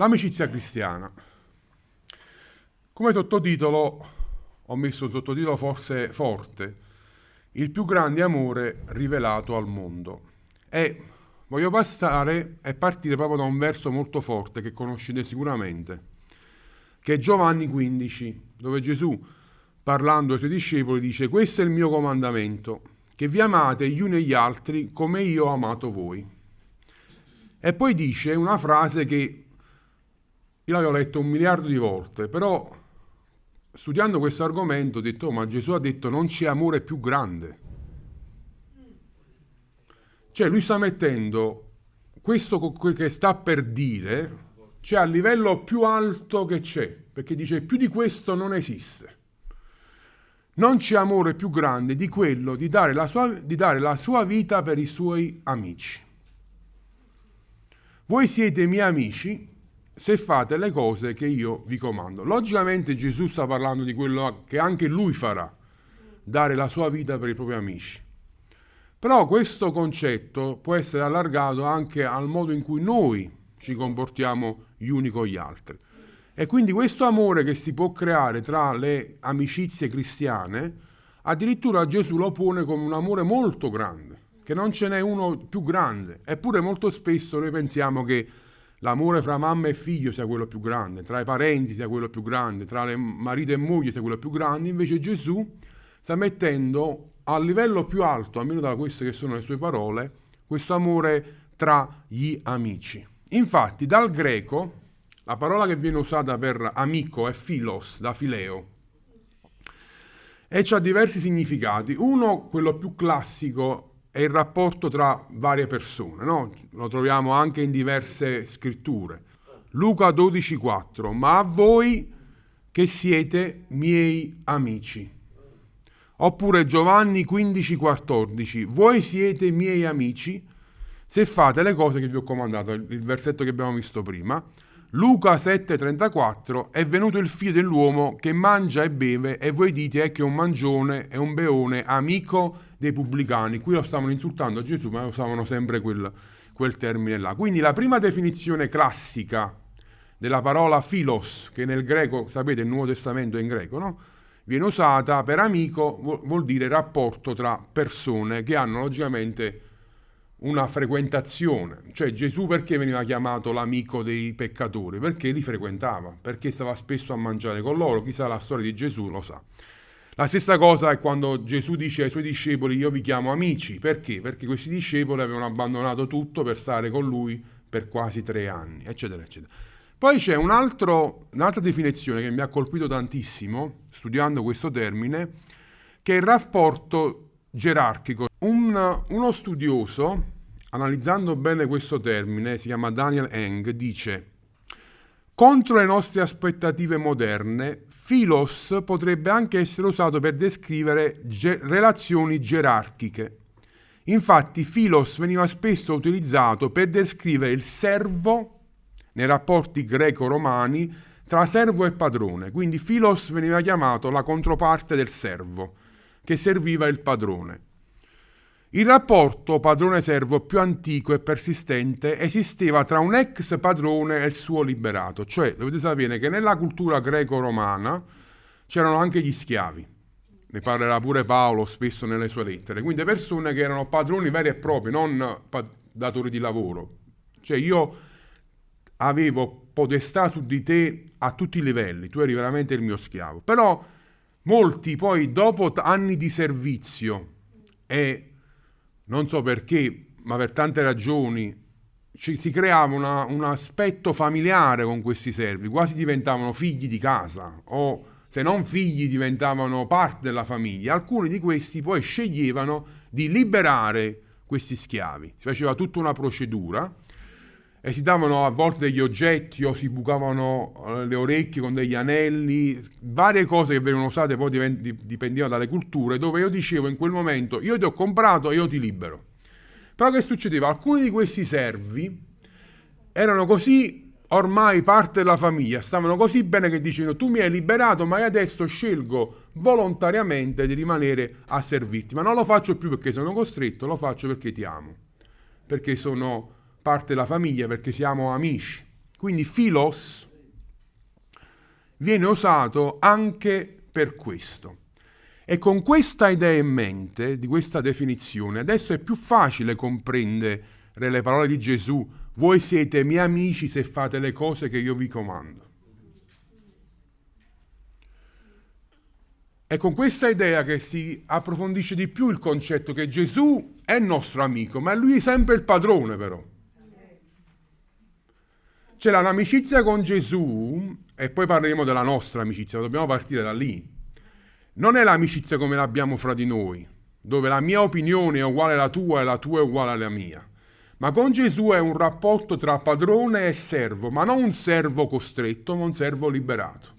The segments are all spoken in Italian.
L'amicizia cristiana. Come sottotitolo ho messo un sottotitolo forse forte, il più grande amore rivelato al mondo. E voglio passare e partire proprio da un verso molto forte che conoscete sicuramente, che è Giovanni 15, dove Gesù, parlando ai suoi discepoli, dice questo è il mio comandamento, che vi amate gli uni e gli altri come io ho amato voi. E poi dice una frase che io l'avevo letto un miliardo di volte, però studiando questo argomento ho detto, oh, ma Gesù ha detto non c'è amore più grande. Cioè lui sta mettendo questo che sta per dire, cioè a livello più alto che c'è, perché dice più di questo non esiste. Non c'è amore più grande di quello di dare la sua, dare la sua vita per i suoi amici. Voi siete miei amici se fate le cose che io vi comando. Logicamente Gesù sta parlando di quello che anche lui farà, dare la sua vita per i propri amici. Però questo concetto può essere allargato anche al modo in cui noi ci comportiamo gli uni con gli altri. E quindi questo amore che si può creare tra le amicizie cristiane, addirittura Gesù lo pone come un amore molto grande, che non ce n'è uno più grande. Eppure molto spesso noi pensiamo che l'amore fra mamma e figlio sia quello più grande, tra i parenti sia quello più grande, tra marito e moglie sia quello più grande, invece Gesù sta mettendo a livello più alto, almeno da queste che sono le sue parole, questo amore tra gli amici. Infatti dal greco la parola che viene usata per amico è philos, da fileo, e ha diversi significati. Uno, quello più classico, è il rapporto tra varie persone, no? lo troviamo anche in diverse scritture. Luca 12,4, ma a voi che siete miei amici. Oppure Giovanni 15,14, voi siete miei amici se fate le cose che vi ho comandato, il versetto che abbiamo visto prima. Luca 7,34 è venuto il figlio dell'uomo che mangia e beve e voi dite è che è un mangione e un beone amico dei pubblicani. Qui lo stavano insultando a Gesù ma usavano sempre quel, quel termine là. Quindi la prima definizione classica della parola philos, che nel greco, sapete il Nuovo Testamento è in greco, no? viene usata per amico, vuol dire rapporto tra persone che hanno logicamente una frequentazione. Cioè Gesù perché veniva chiamato l'amico dei peccatori? Perché li frequentava, perché stava spesso a mangiare con loro. Chissà la storia di Gesù lo sa. La stessa cosa è quando Gesù dice ai suoi discepoli io vi chiamo amici. Perché? Perché questi discepoli avevano abbandonato tutto per stare con lui per quasi tre anni, eccetera, eccetera. Poi c'è un altro, un'altra definizione che mi ha colpito tantissimo, studiando questo termine, che è il rapporto gerarchico. Un, uno studioso, analizzando bene questo termine, si chiama Daniel Eng, dice contro le nostre aspettative moderne, philos potrebbe anche essere usato per descrivere ge- relazioni gerarchiche. Infatti, philos veniva spesso utilizzato per descrivere il servo nei rapporti greco-romani tra servo e padrone. Quindi philos veniva chiamato la controparte del servo che serviva il padrone. Il rapporto padrone-servo più antico e persistente esisteva tra un ex padrone e il suo liberato, cioè dovete sapere che nella cultura greco-romana c'erano anche gli schiavi, ne parlerà pure Paolo spesso nelle sue lettere, quindi persone che erano padroni veri e propri, non datori di lavoro, cioè io avevo potestà su di te a tutti i livelli, tu eri veramente il mio schiavo, però Molti poi dopo anni di servizio e non so perché, ma per tante ragioni, ci, si creava una, un aspetto familiare con questi servi, quasi diventavano figli di casa o se non figli diventavano parte della famiglia. Alcuni di questi poi sceglievano di liberare questi schiavi. Si faceva tutta una procedura e si davano a volte degli oggetti o si bucavano eh, le orecchie con degli anelli, varie cose che venivano usate poi dipendeva dalle culture, dove io dicevo in quel momento io ti ho comprato e io ti libero. Però che succedeva? Alcuni di questi servi erano così ormai parte della famiglia, stavano così bene che dicevano tu mi hai liberato ma io adesso scelgo volontariamente di rimanere a servirti, ma non lo faccio più perché sono costretto, lo faccio perché ti amo, perché sono parte della famiglia perché siamo amici. Quindi philos viene usato anche per questo. E con questa idea in mente, di questa definizione, adesso è più facile comprendere le parole di Gesù, voi siete miei amici se fate le cose che io vi comando. È con questa idea che si approfondisce di più il concetto che Gesù è nostro amico, ma lui è sempre il padrone però. C'è l'amicizia con Gesù, e poi parleremo della nostra amicizia, dobbiamo partire da lì. Non è l'amicizia come l'abbiamo fra di noi, dove la mia opinione è uguale alla tua e la tua è uguale alla mia. Ma con Gesù è un rapporto tra padrone e servo, ma non un servo costretto, ma un servo liberato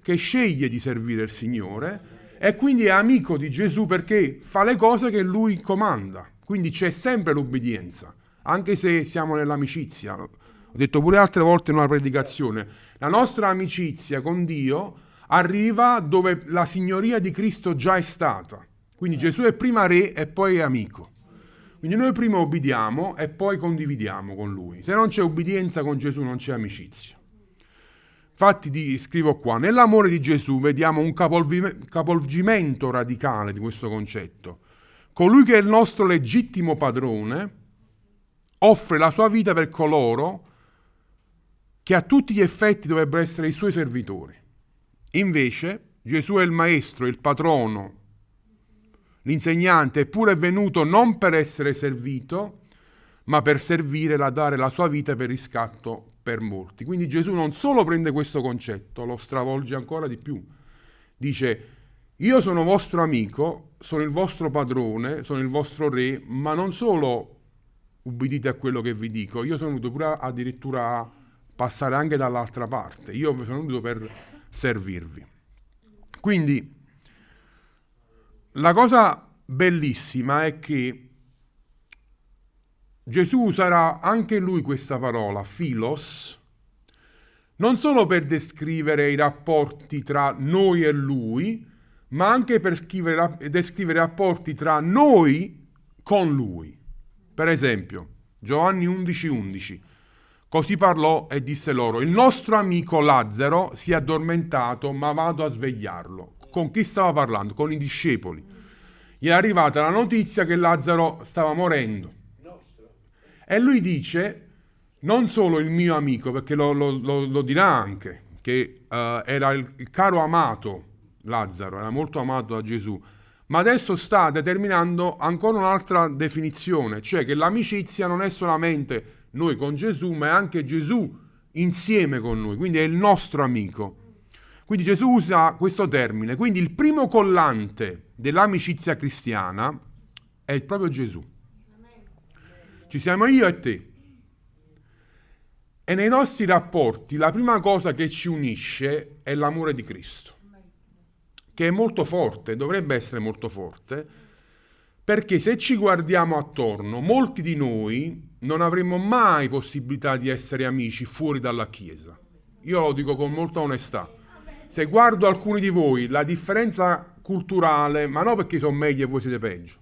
che sceglie di servire il Signore e quindi è amico di Gesù perché fa le cose che lui comanda. Quindi c'è sempre l'obbedienza, anche se siamo nell'amicizia. Ho detto pure altre volte in una predicazione, la nostra amicizia con Dio arriva dove la signoria di Cristo già è stata. Quindi Gesù è prima re e poi amico. Quindi noi prima obbediamo e poi condividiamo con lui. Se non c'è obbedienza con Gesù non c'è amicizia. Infatti di, scrivo qua, nell'amore di Gesù vediamo un capovolgimento radicale di questo concetto. Colui che è il nostro legittimo padrone offre la sua vita per coloro che a tutti gli effetti dovrebbero essere i suoi servitori. Invece Gesù è il maestro, il patrono, l'insegnante, eppure è venuto non per essere servito, ma per servire e dare la sua vita per riscatto per molti. Quindi Gesù non solo prende questo concetto, lo stravolge ancora di più. Dice, io sono vostro amico, sono il vostro padrone, sono il vostro re, ma non solo ubbidite a quello che vi dico, io sono venuto pure addirittura a passare anche dall'altra parte, io sono venuto per servirvi. Quindi la cosa bellissima è che Gesù userà anche lui questa parola, philos, non solo per descrivere i rapporti tra noi e lui, ma anche per scrivere, descrivere i rapporti tra noi con lui. Per esempio, Giovanni 11:11. 11. Così parlò e disse loro, il nostro amico Lazzaro si è addormentato, ma vado a svegliarlo. Con chi stava parlando? Con i discepoli. Gli è arrivata la notizia che Lazzaro stava morendo. E lui dice, non solo il mio amico, perché lo, lo, lo, lo dirà anche, che uh, era il, caro amato Lazzaro, era molto amato da Gesù, ma adesso sta determinando ancora un'altra definizione, cioè che l'amicizia non è solamente noi con Gesù, ma è anche Gesù insieme con noi, quindi è il nostro amico. Quindi Gesù usa questo termine, quindi il primo collante dell'amicizia cristiana è proprio Gesù. Ci siamo io e te. E nei nostri rapporti la prima cosa che ci unisce è l'amore di Cristo, che è molto forte, dovrebbe essere molto forte, perché se ci guardiamo attorno, molti di noi non avremmo mai possibilità di essere amici fuori dalla Chiesa. Io lo dico con molta onestà. Se guardo alcuni di voi, la differenza culturale, ma non perché sono meglio e voi siete peggio,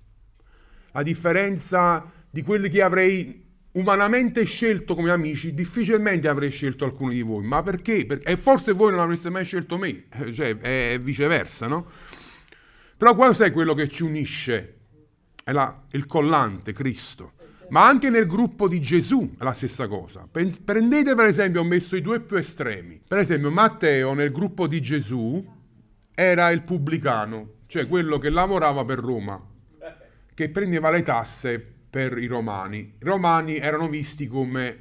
la differenza di quelli che avrei umanamente scelto come amici, difficilmente avrei scelto alcuni di voi. Ma perché? e forse voi non avreste mai scelto me, eh, cioè è viceversa, no? Però sai quello che ci unisce? È la, il collante, Cristo. Ma anche nel gruppo di Gesù è la stessa cosa. Prendete per esempio, ho messo i due più estremi. Per esempio Matteo nel gruppo di Gesù era il pubblicano, cioè quello che lavorava per Roma, che prendeva le tasse per i romani. I romani erano visti come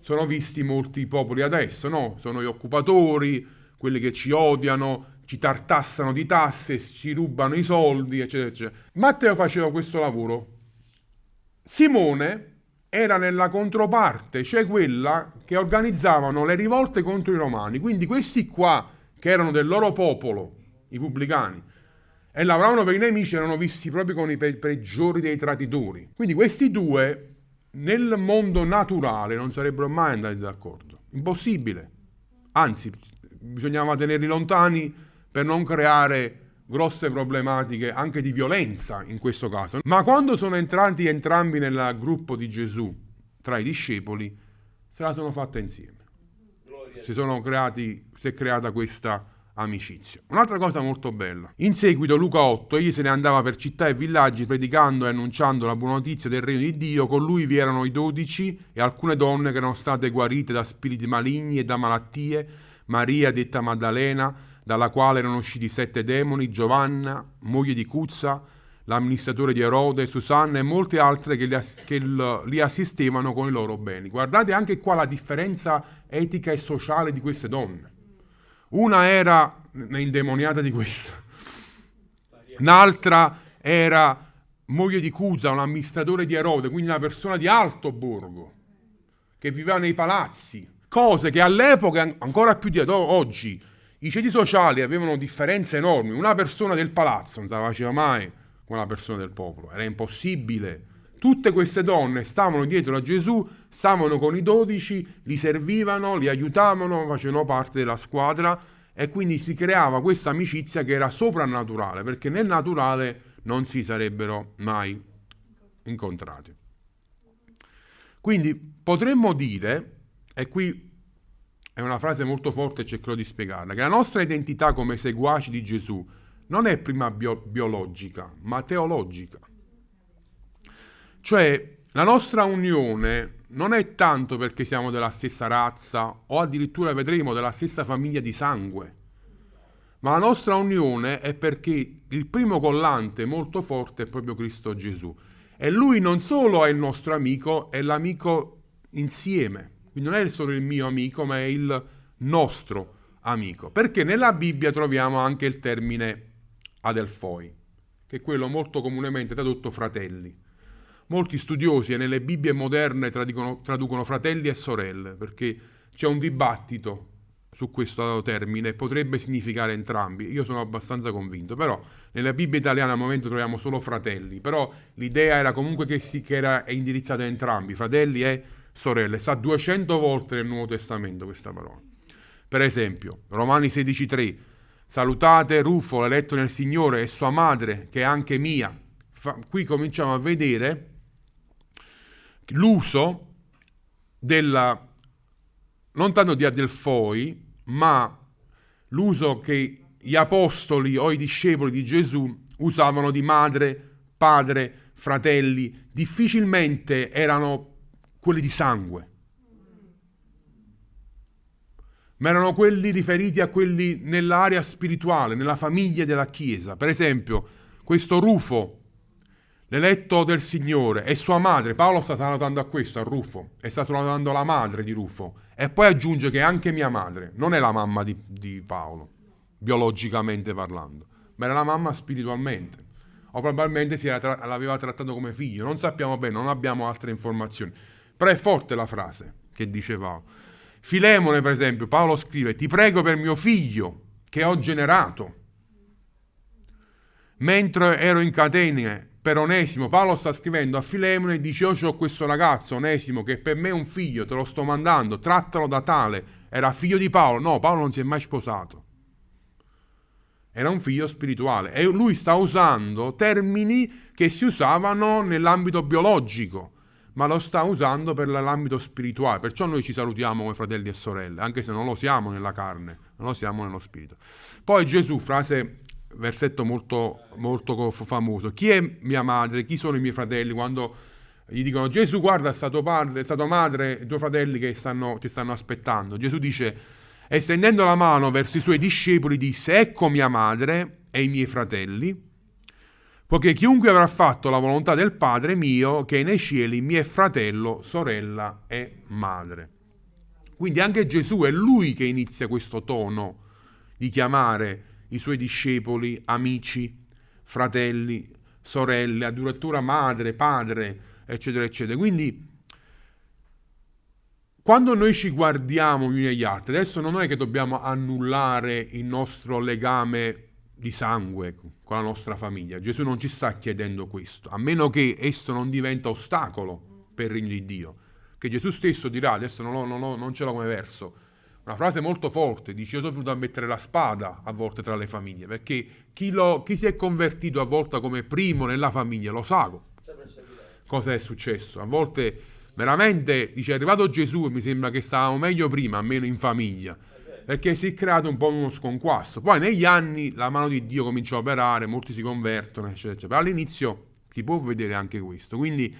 sono visti molti popoli adesso, no? Sono gli occupatori, quelli che ci odiano, ci tartassano di tasse, ci rubano i soldi, eccetera, eccetera. Matteo faceva questo lavoro. Simone era nella controparte, cioè quella che organizzavano le rivolte contro i romani. Quindi questi qua, che erano del loro popolo, i pubblicani, e lavoravano per i nemici erano visti proprio come i pe- peggiori dei traditori. Quindi questi due nel mondo naturale non sarebbero mai andati d'accordo. Impossibile. Anzi, bisognava tenerli lontani per non creare grosse problematiche anche di violenza in questo caso. Ma quando sono entrati entrambi nel gruppo di Gesù, tra i discepoli, se la sono fatta insieme. si, sono creati, si è creata questa amicizia. Un'altra cosa molto bella. In seguito, Luca 8, egli se ne andava per città e villaggi predicando e annunciando la buona notizia del regno di Dio. Con lui vi erano i dodici e alcune donne che erano state guarite da spiriti maligni e da malattie. Maria, detta Maddalena, dalla quale erano usciti sette demoni, Giovanna, moglie di Cuzza, l'amministratore di Erode, Susanna e molte altre che li, ass- che li assistevano con i loro beni. Guardate anche qua la differenza etica e sociale di queste donne una era indemoniata di questo, un'altra era moglie di Cusa, un amministratore di Erode, quindi una persona di alto borgo, che viveva nei palazzi, cose che all'epoca, ancora più di oggi, i ceti sociali avevano differenze enormi. Una persona del palazzo non se la faceva mai con una persona del popolo, era impossibile. Tutte queste donne stavano dietro a Gesù, stavano con i dodici, li servivano, li aiutavano, facevano parte della squadra e quindi si creava questa amicizia che era soprannaturale, perché nel naturale non si sarebbero mai incontrati. Quindi potremmo dire, e qui è una frase molto forte e cercherò di spiegarla, che la nostra identità come seguaci di Gesù non è prima bio- biologica, ma teologica. Cioè, la nostra unione non è tanto perché siamo della stessa razza o addirittura vedremo della stessa famiglia di sangue, ma la nostra unione è perché il primo collante molto forte è proprio Cristo Gesù. E lui non solo è il nostro amico, è l'amico insieme. Quindi non è solo il mio amico, ma è il nostro amico. Perché nella Bibbia troviamo anche il termine adelfoi, che è quello molto comunemente tradotto fratelli. Molti studiosi nelle Bibbie moderne traducono fratelli e sorelle, perché c'è un dibattito su questo termine, potrebbe significare entrambi. Io sono abbastanza convinto, però nella Bibbia italiana al momento troviamo solo fratelli, però l'idea era comunque che, si, che era indirizzata a entrambi, fratelli e sorelle. Sta 200 volte nel Nuovo Testamento questa parola. Per esempio, Romani 16:3, salutate Rufo, eletto nel Signore, e sua madre, che è anche mia. Fa, qui cominciamo a vedere l'uso della, non tanto di Adelfoi, ma l'uso che gli apostoli o i discepoli di Gesù usavano di madre, padre, fratelli, difficilmente erano quelli di sangue, ma erano quelli riferiti a quelli nell'area spirituale, nella famiglia della Chiesa. Per esempio, questo Rufo l'eletto del Signore e sua madre, Paolo sta salutando a questo, a Rufo, e sta salutando la madre di Rufo, e poi aggiunge che anche mia madre. Non è la mamma di, di Paolo, biologicamente parlando, ma era la mamma spiritualmente, o probabilmente tra- l'aveva trattato come figlio, non sappiamo bene, non abbiamo altre informazioni, però è forte la frase che dice Paolo. Filemone, per esempio, Paolo scrive, ti prego per mio figlio che ho generato. Mentre ero in catene per Onesimo, Paolo sta scrivendo a Filemone e dice: Io ho questo ragazzo, Onesimo, che per me è un figlio, te lo sto mandando, trattalo da tale. Era figlio di Paolo. No, Paolo non si è mai sposato. Era un figlio spirituale. E lui sta usando termini che si usavano nell'ambito biologico, ma lo sta usando per l'ambito spirituale. Perciò noi ci salutiamo come fratelli e sorelle, anche se non lo siamo nella carne, non lo siamo nello spirito. Poi Gesù, frase versetto molto, molto famoso. Chi è mia madre? Chi sono i miei fratelli? Quando gli dicono Gesù guarda è stato padre, è stato madre e due fratelli che stanno, ti stanno aspettando. Gesù dice, estendendo la mano verso i suoi discepoli, disse, ecco mia madre e i miei fratelli, poiché chiunque avrà fatto la volontà del Padre mio, che è nei cieli, mio fratello, sorella e madre. Quindi anche Gesù è lui che inizia questo tono di chiamare i suoi discepoli, amici, fratelli, sorelle, addirittura madre, padre, eccetera, eccetera. Quindi quando noi ci guardiamo gli uni agli altri, adesso non è che dobbiamo annullare il nostro legame di sangue con la nostra famiglia. Gesù non ci sta chiedendo questo, a meno che esso non diventa ostacolo per il regno di Dio. Che Gesù stesso dirà, adesso non, non, non ce l'ho come verso, una frase molto forte, dice io sono venuto a mettere la spada a volte tra le famiglie, perché chi, lo, chi si è convertito a volte come primo nella famiglia lo sa cosa è successo. A volte veramente, dice, è arrivato Gesù e mi sembra che stavamo meglio prima, almeno in famiglia, perché si è creato un po' uno sconquasso. Poi negli anni la mano di Dio comincia a operare, molti si convertono, eccetera, eccetera. All'inizio si può vedere anche questo. Quindi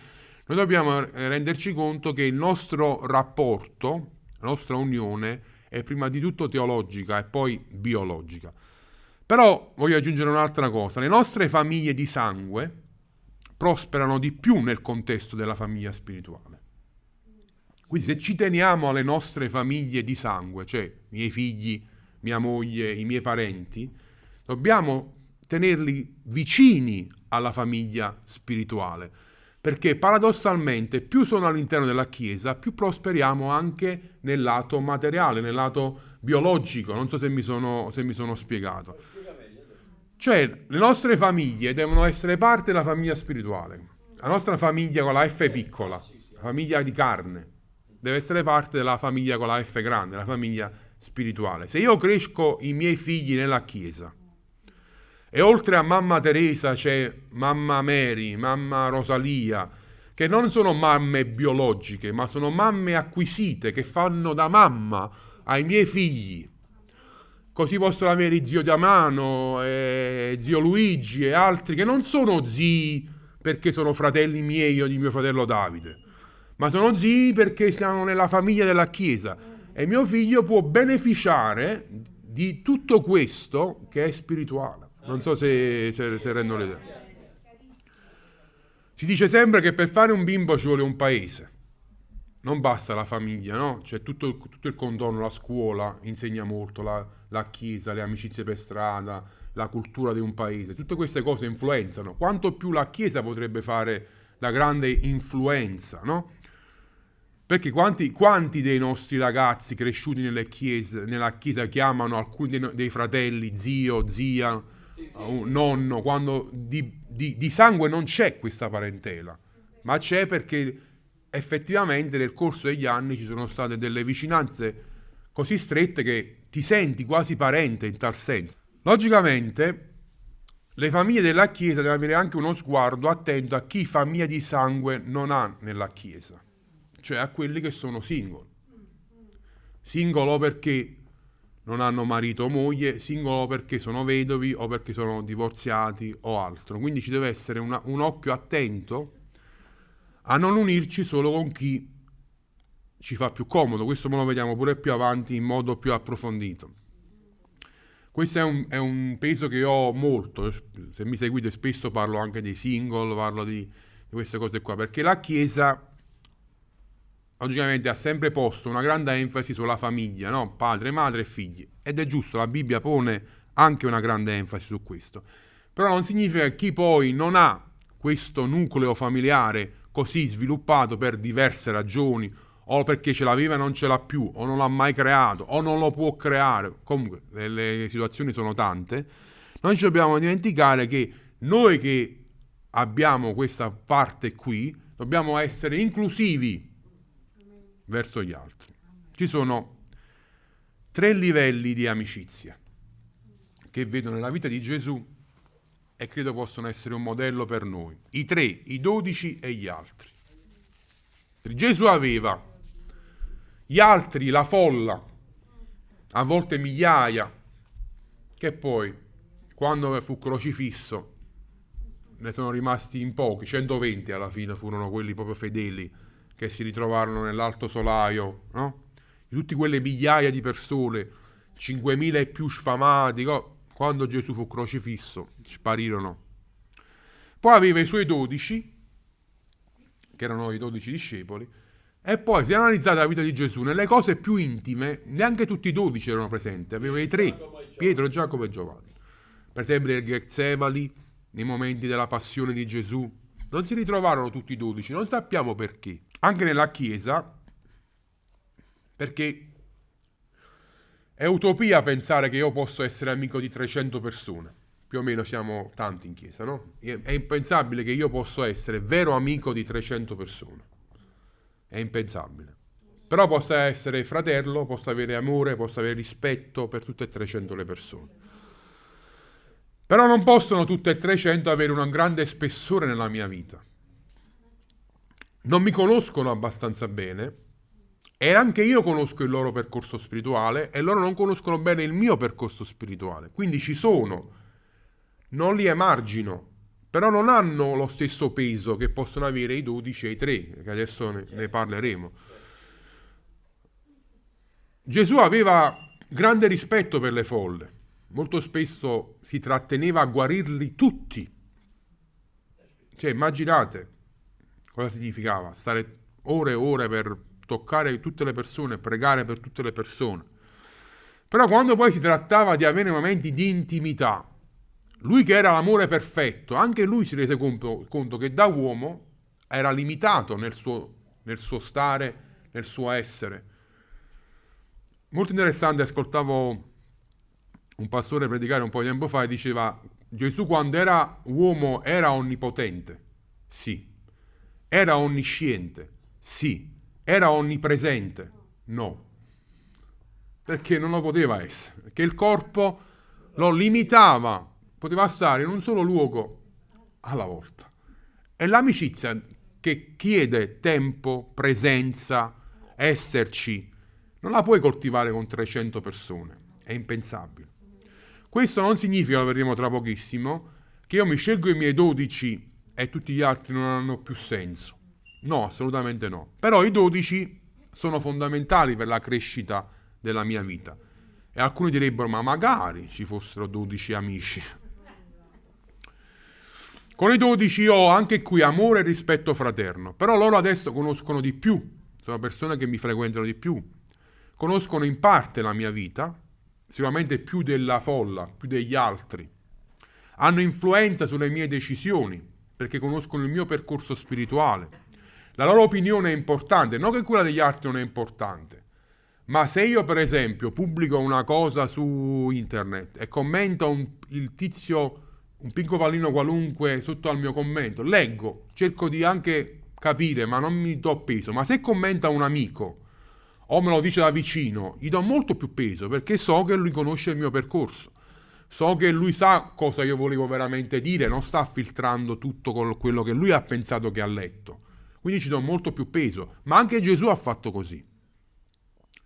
noi dobbiamo renderci conto che il nostro rapporto, la nostra unione, è prima di tutto teologica e poi biologica. Però voglio aggiungere un'altra cosa, le nostre famiglie di sangue prosperano di più nel contesto della famiglia spirituale. Quindi se ci teniamo alle nostre famiglie di sangue, cioè i miei figli, mia moglie, i miei parenti, dobbiamo tenerli vicini alla famiglia spirituale, perché paradossalmente più sono all'interno della Chiesa, più prosperiamo anche nel lato materiale, nel lato biologico, non so se mi sono, se mi sono spiegato. Cioè le nostre famiglie devono essere parte della famiglia spirituale, la nostra famiglia con la F piccola, la famiglia di carne deve essere parte della famiglia con la F grande, la famiglia spirituale. Se io cresco i miei figli nella Chiesa e oltre a mamma Teresa c'è mamma Mary, mamma Rosalia, che non sono mamme biologiche, ma sono mamme acquisite che fanno da mamma ai miei figli. Così possono avere zio Damiano, eh, zio Luigi e altri che non sono zii perché sono fratelli miei o di mio fratello Davide ma sono zii perché siamo nella famiglia della Chiesa e mio figlio può beneficiare di tutto questo che è spirituale. Non so se, se, se rendo l'idea. Si dice sempre che per fare un bimbo ci vuole un paese, non basta la famiglia, no? C'è tutto, tutto il contorno, la scuola insegna molto, la, la chiesa, le amicizie per strada, la cultura di un paese, tutte queste cose influenzano. Quanto più la chiesa potrebbe fare da grande influenza, no? Perché quanti, quanti, dei nostri ragazzi cresciuti nelle chiese, nella chiesa chiamano alcuni dei, dei fratelli zio, zia, sì, sì. Uh, nonno, quando di, di, di, sangue non c'è questa parentela, ma c'è perché effettivamente nel corso degli anni ci sono state delle vicinanze così strette che ti senti quasi parente in tal senso. Logicamente le famiglie della Chiesa devono avere anche uno sguardo attento a chi famiglia di sangue non ha nella Chiesa cioè a quelli che sono single. Singolo perché non hanno marito o moglie, singolo perché sono vedovi o perché sono divorziati o altro. Quindi ci deve essere una, un occhio attento a non unirci solo con chi ci fa più comodo. Questo me lo vediamo pure più avanti in modo più approfondito. Questo è un, è un peso che ho molto, se mi seguite spesso parlo anche dei single, parlo di, di queste cose qua, perché la Chiesa logicamente ha sempre posto una grande enfasi sulla famiglia, no? padre, madre e figli. Ed è giusto, la Bibbia pone anche una grande enfasi su questo. Però non significa che chi poi non ha questo nucleo familiare così sviluppato per diverse ragioni, o perché ce l'aveva e non ce l'ha più, o non l'ha mai creato, o non lo può creare, comunque le, le situazioni sono tante, noi ci dobbiamo dimenticare che noi che abbiamo questa parte qui, dobbiamo essere inclusivi verso gli altri. Ci sono tre livelli di amicizia che vedo nella vita di Gesù e credo possono essere un modello per noi. I tre, i dodici e gli altri. Gesù aveva gli altri, la folla, a volte migliaia, che poi, quando fu crocifisso, ne sono rimasti in pochi, 120 alla fine furono quelli proprio fedeli che si ritrovarono nell'alto solaio, no? Di tutte quelle migliaia di persone, 5.000 e più sfamati, no? quando Gesù fu crocifisso, sparirono. Poi aveva i suoi dodici, che erano i dodici discepoli, e poi se analizzate la vita di Gesù, nelle cose più intime, neanche tutti i dodici erano presenti, aveva i tre, Pietro, Giacomo e Giovanni. Per esempio nel Gethsemani, nei momenti della passione di Gesù, non si ritrovarono tutti i dodici, non sappiamo perché anche nella Chiesa, perché è utopia pensare che io posso essere amico di 300 persone. Più o meno siamo tanti in chiesa, no? È impensabile che io possa essere vero amico di 300 persone. È impensabile. Però possa essere fratello, possa avere amore, possa avere rispetto per tutte e 300 le persone. Però non possono tutte e 300 avere un grande spessore nella mia vita non mi conoscono abbastanza bene e anche io conosco il loro percorso spirituale e loro non conoscono bene il mio percorso spirituale. Quindi ci sono, non li emargino, però non hanno lo stesso peso che possono avere i 12 e i 3, che adesso ne, ne parleremo. Gesù aveva grande rispetto per le folle, molto spesso si tratteneva a guarirli tutti. Cioè, immaginate cosa significava stare ore e ore per toccare tutte le persone, pregare per tutte le persone. Però quando poi si trattava di avere momenti di intimità, lui che era l'amore perfetto, anche lui si rese conto, conto che da uomo era limitato nel suo, nel suo stare, nel suo essere. Molto interessante, ascoltavo un pastore predicare un po' di tempo fa e diceva Gesù quando era uomo era onnipotente, sì. Era onnisciente, sì. Era onnipresente, no. Perché non lo poteva essere, perché il corpo lo limitava poteva stare in un solo luogo alla volta. È l'amicizia che chiede tempo, presenza, esserci. Non la puoi coltivare con 300 persone, è impensabile. Questo non significa, lo vedremo tra pochissimo, che io mi scelgo i miei 12 e tutti gli altri non hanno più senso. No, assolutamente no. Però i 12 sono fondamentali per la crescita della mia vita. E alcuni direbbero, ma magari ci fossero 12 amici. Con i dodici ho anche qui amore e rispetto fraterno, però loro adesso conoscono di più, sono persone che mi frequentano di più, conoscono in parte la mia vita, sicuramente più della folla, più degli altri, hanno influenza sulle mie decisioni, perché conoscono il mio percorso spirituale. La loro opinione è importante, non che quella degli altri non è importante, ma se io per esempio pubblico una cosa su internet e commento un, il tizio un piccolo pallino qualunque sotto al mio commento, leggo, cerco di anche capire, ma non mi do peso. Ma se commenta un amico o me lo dice da vicino, gli do molto più peso perché so che lui conosce il mio percorso. So che lui sa cosa io volevo veramente dire, non sta filtrando tutto quello che lui ha pensato che ha letto. Quindi ci do molto più peso. Ma anche Gesù ha fatto così.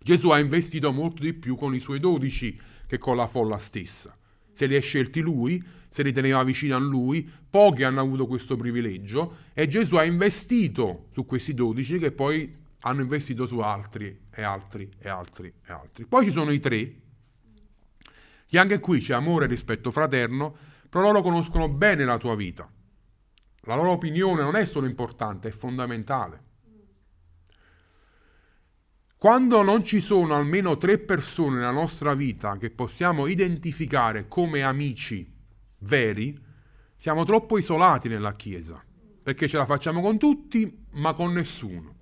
Gesù ha investito molto di più con i suoi dodici che con la folla stessa. Se li ha scelti lui, se li teneva vicino a lui, pochi hanno avuto questo privilegio e Gesù ha investito su questi dodici che poi hanno investito su altri e altri e altri e altri. Poi ci sono i tre, che anche qui c'è amore e rispetto fraterno, però loro conoscono bene la tua vita. La loro opinione non è solo importante, è fondamentale. Quando non ci sono almeno tre persone nella nostra vita che possiamo identificare come amici veri, siamo troppo isolati nella Chiesa, perché ce la facciamo con tutti, ma con nessuno.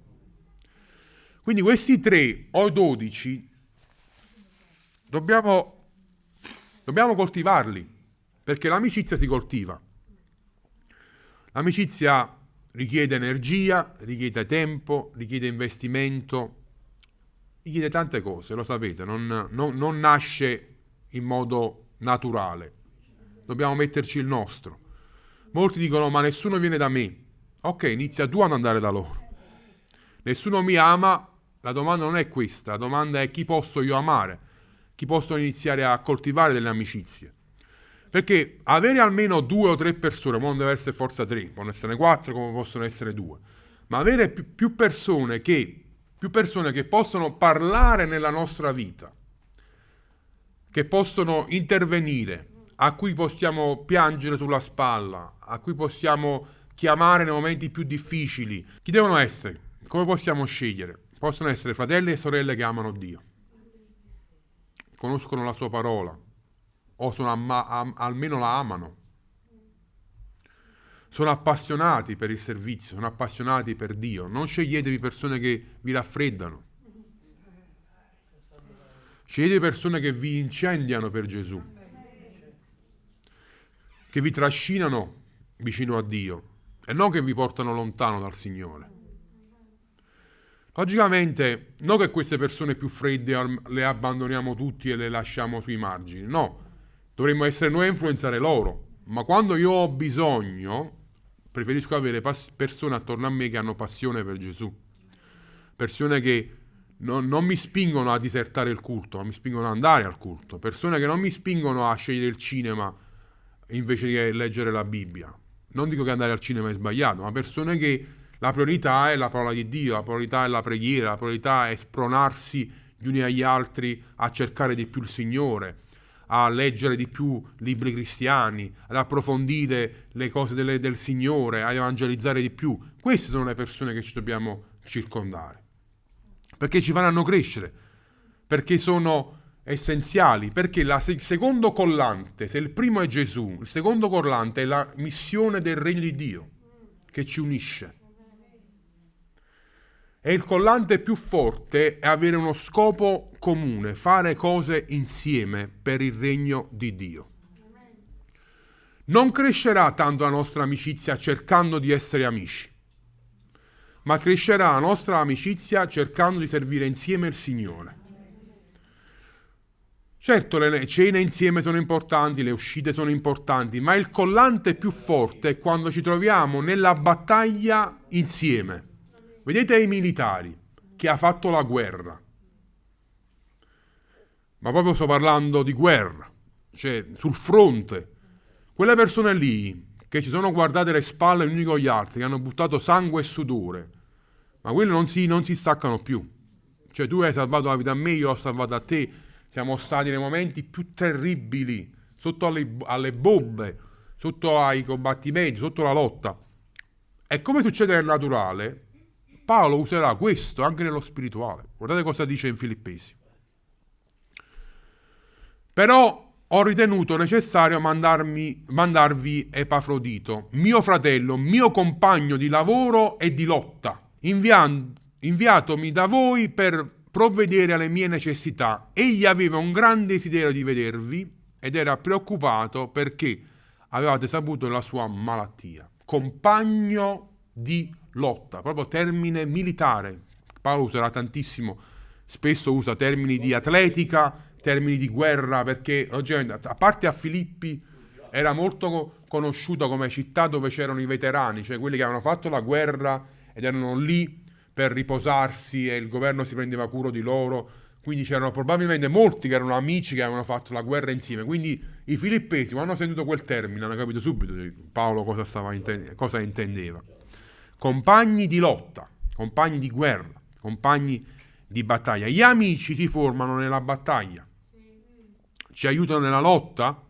Quindi questi tre o dodici dobbiamo, dobbiamo coltivarli, perché l'amicizia si coltiva. L'amicizia richiede energia, richiede tempo, richiede investimento, gli chiede tante cose, lo sapete, non, non, non nasce in modo naturale, dobbiamo metterci il nostro. Molti dicono ma nessuno viene da me. Ok, inizia tu ad andare da loro. Nessuno mi ama, la domanda non è questa, la domanda è chi posso io amare, chi posso iniziare a coltivare delle amicizie. Perché avere almeno due o tre persone, non deve essere forza tre, possono essere quattro come possono essere due, ma avere più persone che più persone che possono parlare nella nostra vita, che possono intervenire, a cui possiamo piangere sulla spalla, a cui possiamo chiamare nei momenti più difficili. Chi devono essere? Come possiamo scegliere? Possono essere fratelli e sorelle che amano Dio, conoscono la sua parola, o amma- am- almeno la amano sono appassionati per il servizio, sono appassionati per Dio. Non sceglietevi persone che vi raffreddano. Scegliete persone che vi incendiano per Gesù, che vi trascinano vicino a Dio e non che vi portano lontano dal Signore. Logicamente, non che queste persone più fredde le abbandoniamo tutti e le lasciamo sui margini, no, dovremmo essere noi a influenzare loro, ma quando io ho bisogno, preferisco avere pas- persone attorno a me che hanno passione per Gesù, persone che non, non, mi spingono a disertare il culto, ma mi spingono ad andare al culto, persone che non mi spingono a scegliere il cinema invece di leggere la Bibbia. Non dico che andare al cinema è sbagliato, ma persone che la priorità è la parola di Dio, la priorità è la preghiera, la priorità è spronarsi gli uni agli altri a cercare di più il Signore, a leggere di più libri cristiani, ad approfondire le cose delle, del Signore, a evangelizzare di più. Queste sono le persone che ci dobbiamo circondare, perché ci faranno crescere, perché sono essenziali, perché la, il secondo collante, se il primo è Gesù, il secondo collante è la missione del regno di Dio che ci unisce. E il collante più forte è avere uno scopo comune, fare cose insieme per il regno di Dio. Non crescerà tanto la nostra amicizia cercando di essere amici, ma crescerà la nostra amicizia cercando di servire insieme il Signore. Certo, le cene insieme sono importanti, le uscite sono importanti, ma il collante più forte è quando ci troviamo nella battaglia insieme Vedete i militari che ha fatto la guerra. Ma proprio sto parlando di guerra, cioè sul fronte. Quelle persone lì che si sono guardate le spalle gli uni con gli altri, che hanno buttato sangue e sudore, ma quelli non si, non si staccano più. Cioè tu hai salvato la vita a me, io ho salvato a te. Siamo stati nei momenti più terribili, sotto alle, alle bombe, sotto ai combattimenti, sotto la lotta. E come succede nel naturale, Paolo userà questo anche nello spirituale. Guardate cosa dice in Filippesi. Però ho ritenuto necessario mandarmi, mandarvi Epafrodito, mio fratello, mio compagno di lavoro e di lotta, inviando, inviatomi da voi per provvedere alle mie necessità. Egli aveva un grande desiderio di vedervi ed era preoccupato perché avevate saputo la sua malattia. Compagno di lotta, proprio termine militare. Paolo userà tantissimo, spesso usa termini di atletica, termini di guerra, perché a parte a Filippi era molto conosciuta come città dove c'erano i veterani, cioè quelli che avevano fatto la guerra ed erano lì per riposarsi e il governo si prendeva cura di loro. Quindi c'erano probabilmente molti che erano amici che avevano fatto la guerra insieme. Quindi i filippesi, quando hanno sentito quel termine, hanno capito subito Paolo cosa, intende- cosa intendeva compagni di lotta, compagni di guerra, compagni di battaglia. Gli amici si formano nella battaglia, ci aiutano nella lotta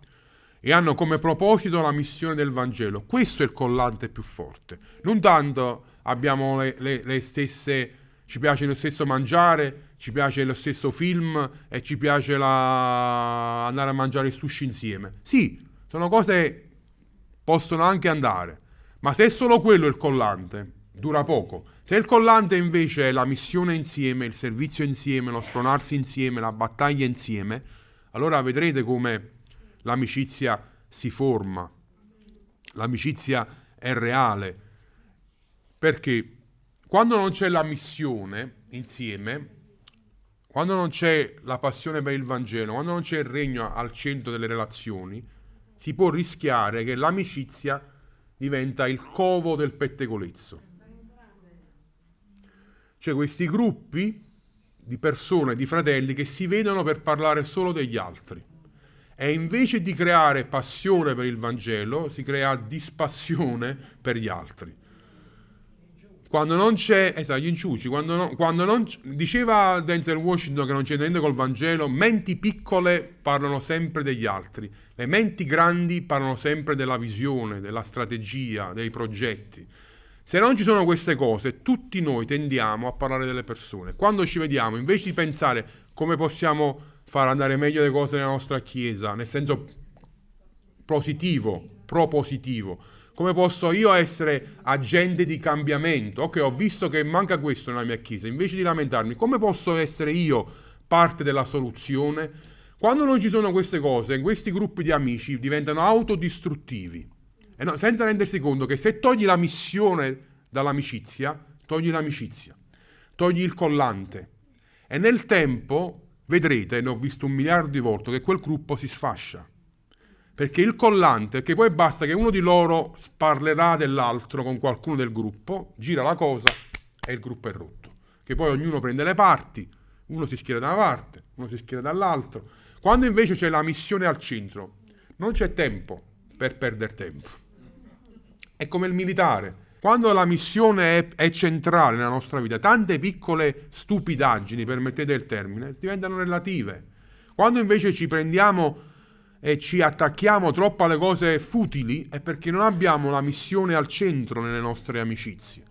e hanno come proposito la missione del Vangelo. Questo è il collante più forte. Non tanto abbiamo le, le, le stesse, ci piace lo stesso mangiare, ci piace lo stesso film e ci piace la... andare a mangiare il sushi insieme. Sì, sono cose che possono anche andare, ma se è solo quello il collante, dura poco. Se il collante invece è la missione insieme, il servizio insieme, lo spronarsi insieme, la battaglia insieme, allora vedrete come l'amicizia si forma. L'amicizia è reale. Perché quando non c'è la missione insieme, quando non c'è la passione per il Vangelo, quando non c'è il regno al centro delle relazioni, si può rischiare che l'amicizia diventa il covo del pettegolezzo. Cioè questi gruppi di persone, di fratelli che si vedono per parlare solo degli altri. E invece di creare passione per il Vangelo, si crea dispassione per gli altri. Quando non c'è, esatto, gli inciuci, quando, non, quando non, diceva Denzel Washington che non c'è niente col Vangelo, menti piccole parlano sempre degli altri, le menti grandi parlano sempre della visione, della strategia, dei progetti. Se non ci sono queste cose, tutti noi tendiamo a parlare delle persone. Quando ci vediamo, invece di pensare come possiamo far andare meglio le cose nella nostra Chiesa, nel senso positivo, propositivo, come posso io essere agente di cambiamento? Ok, ho visto che manca questo nella mia chiesa. Invece di lamentarmi, come posso essere io parte della soluzione? Quando non ci sono queste cose, questi gruppi di amici diventano autodistruttivi. E no, senza rendersi conto che se togli la missione dall'amicizia, togli l'amicizia, togli il collante. E nel tempo vedrete, ne ho visto un miliardo di volte, che quel gruppo si sfascia Perché il collante, che poi basta che uno di loro parlerà dell'altro con qualcuno del gruppo, gira la cosa e il gruppo è rotto. Che poi ognuno prende le parti, uno si schiera da una parte, uno si schiera dall'altro. Quando invece c'è la missione al centro, non c'è tempo per perdere tempo. È come il militare. Quando la missione è, è, centrale nella nostra vita, tante piccole stupidaggini, permettete il termine, diventano relative. Quando invece ci prendiamo e ci attacchiamo troppo alle cose futili è perché non abbiamo la missione al centro nelle nostre amicizie.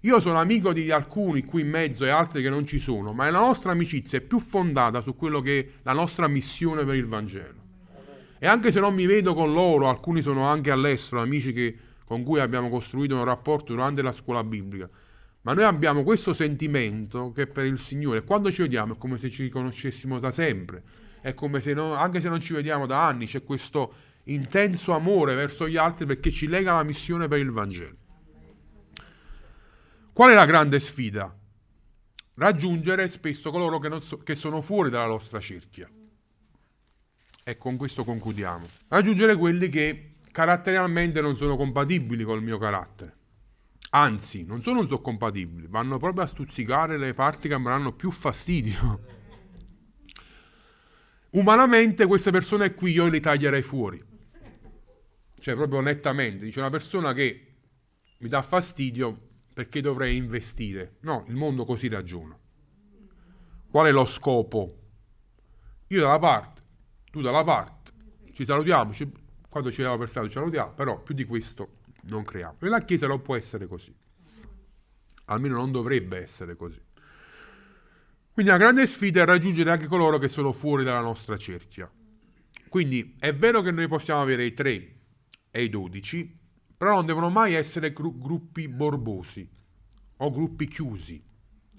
Io sono amico di alcuni qui in mezzo e altri che non ci sono, ma la nostra amicizia è più fondata su quello che è la nostra missione per il Vangelo. E anche se non mi vedo con loro, alcuni sono anche all'estero, amici che, con cui abbiamo costruito un rapporto durante la scuola biblica, ma noi abbiamo questo sentimento che per il Signore, quando ci vediamo è come se ci conoscessimo da sempre è come se non, anche se non ci vediamo da anni, c'è questo intenso amore verso gli altri perché ci lega alla missione per il Vangelo. Qual è la grande sfida? Raggiungere spesso coloro che, so, che sono fuori dalla nostra cerchia. E con questo concludiamo. Raggiungere quelli che caratterialmente non sono compatibili col mio carattere. Anzi, non solo non sono compatibili, vanno proprio a stuzzicare le parti che mi danno più fastidio umanamente queste persone qui io le taglierei fuori. Cioè proprio nettamente, dice una persona che mi dà fastidio perché dovrei investire. No, il mondo così ragiona. Qual è lo scopo? Io dalla parte, tu dalla parte, ci salutiamo, ci, quando ci vediamo per strada ci salutiamo, però più di questo non creiamo. E la Chiesa non può essere così. Almeno non dovrebbe essere così. Quindi la grande sfida è raggiungere anche coloro che sono fuori dalla nostra cerchia. Quindi è vero che noi possiamo avere i 3 e i 12, però non devono mai essere gru- gruppi borbosi o gruppi chiusi.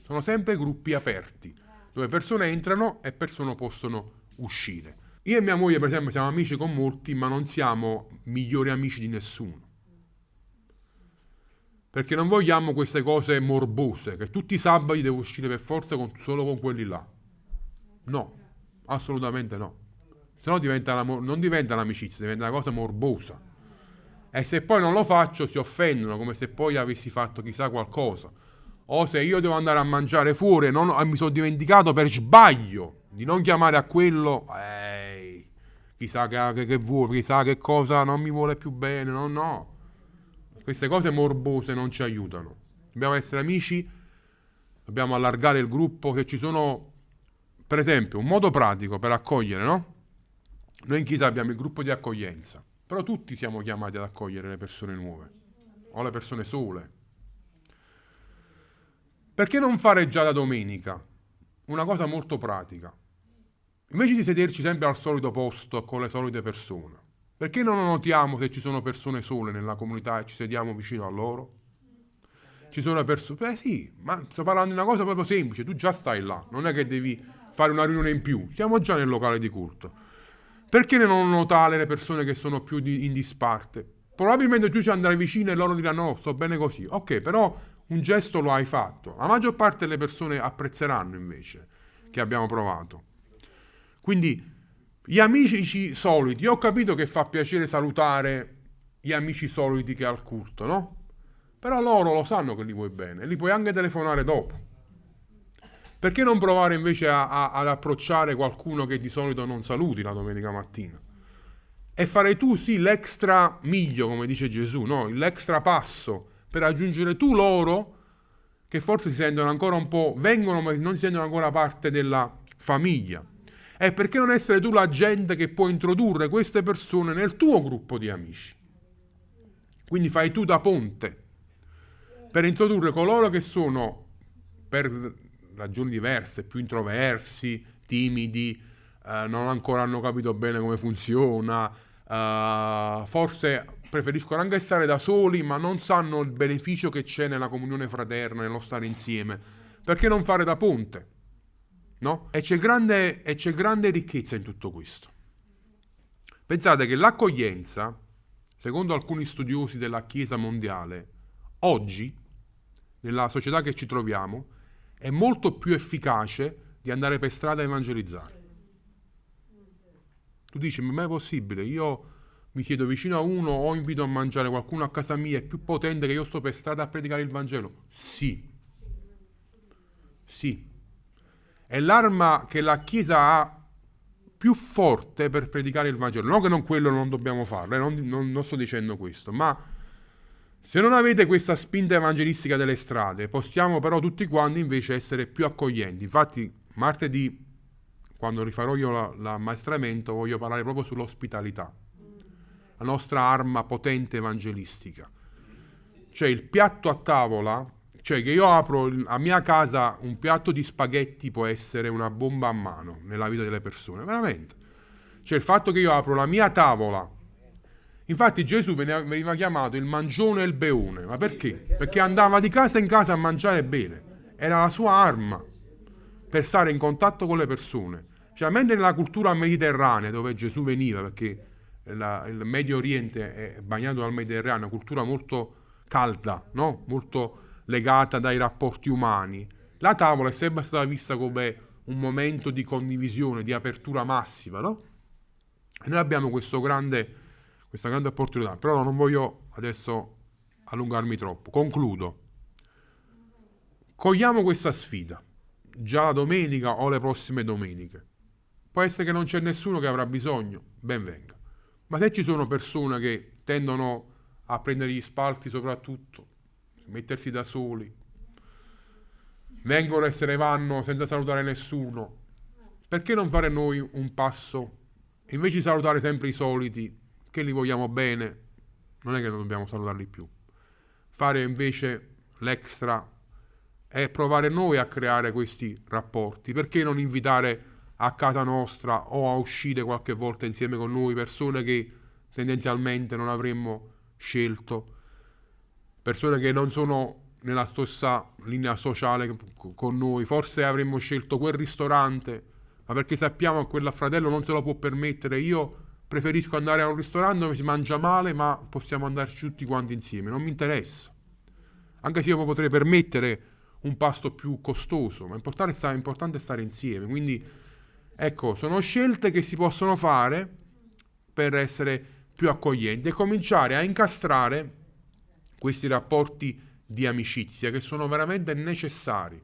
Sono sempre gruppi aperti, dove persone entrano e persone possono uscire. Io e mia moglie, per esempio, siamo amici con molti, ma non siamo migliori amici di nessuno perché non vogliamo queste cose morbose, che tutti i sabati devo uscire per forza con, solo con quelli là. No, assolutamente no. Se no diventa una, non diventa un'amicizia, diventa una cosa morbosa. E se poi non lo faccio si offendono, come se poi avessi fatto chissà qualcosa. O se io devo andare a mangiare fuori e mi sono dimenticato per sbaglio di non chiamare a quello, ehi, chissà che, che, che vuole, chissà che cosa non mi vuole più bene, no, no. Queste cose morbose non ci aiutano. Dobbiamo essere amici, dobbiamo allargare il gruppo, che ci sono, per esempio, un modo pratico per accogliere, no? Noi in chiesa abbiamo il gruppo di accoglienza, però tutti siamo chiamati ad accogliere le persone nuove o le persone sole. Perché non fare già da domenica? Una cosa molto pratica. Invece di sederci sempre al solito posto con le solite persone, perché non notiamo se ci sono persone sole nella comunità e ci sediamo vicino a loro? Ci sono persone... Eh sì, ma sto parlando di una cosa proprio semplice, tu già stai là, non è che devi fare una riunione in più, siamo già nel locale di culto. Perché non notare le persone che sono più di, in disparte? Probabilmente tu ci andrai vicino e loro diranno no, sto bene così. Ok, però un gesto lo hai fatto. La maggior parte delle persone apprezzeranno invece che abbiamo provato. Quindi gli amici soliti, io ho capito che fa piacere salutare gli amici soliti che ha al culto, no? Però loro lo sanno che li vuoi bene, li puoi anche telefonare dopo. Perché non provare invece a, a, ad approcciare qualcuno che di solito non saluti la domenica mattina? E fare tu sì l'extra miglio, come dice Gesù, no? L'extra passo per raggiungere tu loro che forse si sentono ancora un po', vengono ma non si sentono ancora parte della famiglia. E perché non essere tu l'agente che può introdurre queste persone nel tuo gruppo di amici? Quindi fai tu da ponte per introdurre coloro che sono, per ragioni diverse, più introversi, timidi, eh, non ancora hanno capito bene come funziona, eh, forse preferiscono anche stare da soli, ma non sanno il beneficio che c'è nella comunione fraterna, nello stare insieme. Perché non fare da ponte? No? E, c'è grande, e c'è grande ricchezza in tutto questo. Pensate che l'accoglienza, secondo alcuni studiosi della Chiesa mondiale, oggi, nella società che ci troviamo, è molto più efficace di andare per strada a evangelizzare. Tu dici, ma è possibile? Io mi siedo vicino a uno o invito a mangiare qualcuno a casa mia, è più potente che io sto per strada a predicare il Vangelo? Sì. Sì. È l'arma che la Chiesa ha più forte per predicare il Vangelo. Non che non quello non dobbiamo farlo, eh, non, non, non sto dicendo questo, ma se non avete questa spinta evangelistica delle strade, possiamo però tutti quanti invece essere più accoglienti. Infatti, martedì, quando rifarò io l'ammaestramento, voglio parlare proprio sull'ospitalità, la nostra arma potente evangelistica. Cioè il piatto a tavola, cioè che io apro a mia casa un piatto di spaghetti può essere una bomba a mano nella vita delle persone, veramente. Cioè il fatto che io apro la mia tavola Infatti Gesù veniva chiamato il mangione e il beone. Ma perché? Perché andava di casa in casa a mangiare bene. Era la sua arma per stare in contatto con le persone. Cioè, mentre nella cultura mediterranea, dove Gesù veniva, perché la, il Medio Oriente è bagnato dal Mediterraneo, una cultura molto calda, no? molto legata dai rapporti umani, la tavola è sempre stata vista come un momento di condivisione, di apertura massima. No? E noi abbiamo grande questa grande opportunità, però non voglio adesso allungarmi troppo. Concludo. Cogliamo questa sfida, già la domenica o le prossime domeniche. Può essere che non c'è nessuno che avrà bisogno, ben venga. Ma se ci sono persone che tendono a prendere gli spalti soprattutto, mettersi da soli, vengono e se ne vanno senza salutare nessuno, perché non fare noi un passo? Invece di salutare sempre i soliti, che li vogliamo bene, non è che non dobbiamo salutarli più. Fare invece l'extra è provare noi a creare questi rapporti. Perché non invitare a casa nostra o a uscire qualche volta insieme con noi persone che tendenzialmente non avremmo scelto, persone che non sono nella stessa linea sociale con noi, forse avremmo scelto quel ristorante, ma perché sappiamo che quel fratello non se lo può permettere, io preferisco andare a un ristorante dove si mangia male, ma possiamo andarci tutti quanti insieme, non mi interessa. Anche se io potrei permettere un pasto più costoso, ma è importante stare, è importante stare insieme. Quindi, ecco, sono scelte che si possono fare per essere più accoglienti e cominciare a incastrare questi rapporti di amicizia che sono veramente necessari.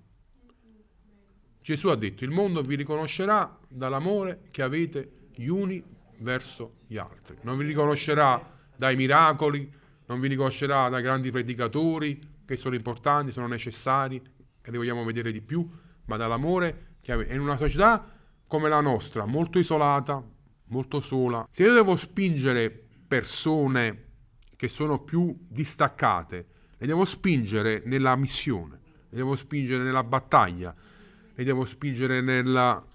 Gesù ha detto, il mondo vi riconoscerà dall'amore che avete gli uni verso gli altri. Non vi riconoscerà dai miracoli, non vi riconoscerà dai grandi predicatori che sono importanti, sono necessari e li vogliamo vedere di più, ma dall'amore che avete. in una società come la nostra, molto isolata, molto sola. Se io devo spingere persone che sono più distaccate, le devo spingere nella missione, le devo spingere nella battaglia, le devo spingere nella,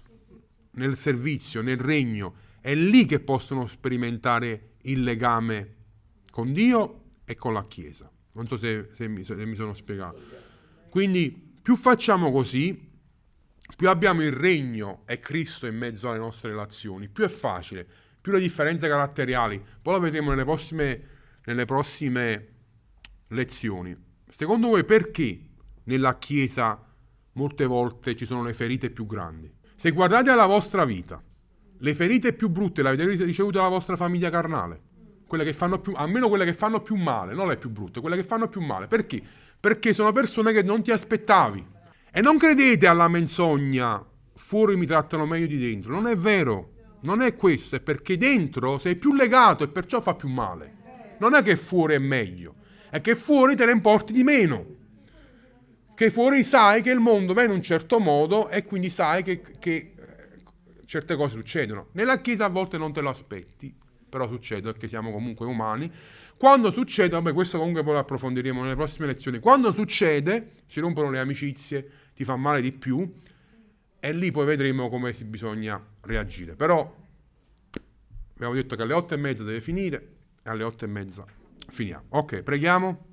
nel servizio, nel regno è lì che possono sperimentare il legame con Dio e con la Chiesa. Non so se, se, mi, se mi sono spiegato. Quindi più facciamo così, più abbiamo il regno e Cristo in mezzo alle nostre relazioni, più è facile, più le differenze caratteriali, poi lo vedremo nelle prossime, nelle prossime lezioni. Secondo voi perché nella Chiesa molte volte ci sono le ferite più grandi? Se guardate alla vostra vita, le ferite più brutte le avete ricevute dalla vostra famiglia carnale. Quelle che fanno più, almeno quelle che fanno più male, non le più brutte, quelle che fanno più male. Perché? Perché sono persone che non ti aspettavi. E non credete alla menzogna, fuori mi trattano meglio di dentro. Non è vero. Non è questo, è perché dentro sei più legato e perciò fa più male. Non è che fuori è meglio, è che fuori te ne importi di meno. Che fuori sai che il mondo va in un certo modo e quindi sai che, che certe cose succedono. Nella Chiesa a volte non te lo aspetti, però succede perché siamo comunque umani. Quando succede, vabbè, questo comunque poi lo approfondiremo nelle prossime lezioni. Quando succede, si rompono le amicizie, ti fa male di più, e lì poi vedremo come si bisogna reagire. Però abbiamo detto che alle otto e mezza deve finire, alle otto e mezza finiamo. Ok, preghiamo.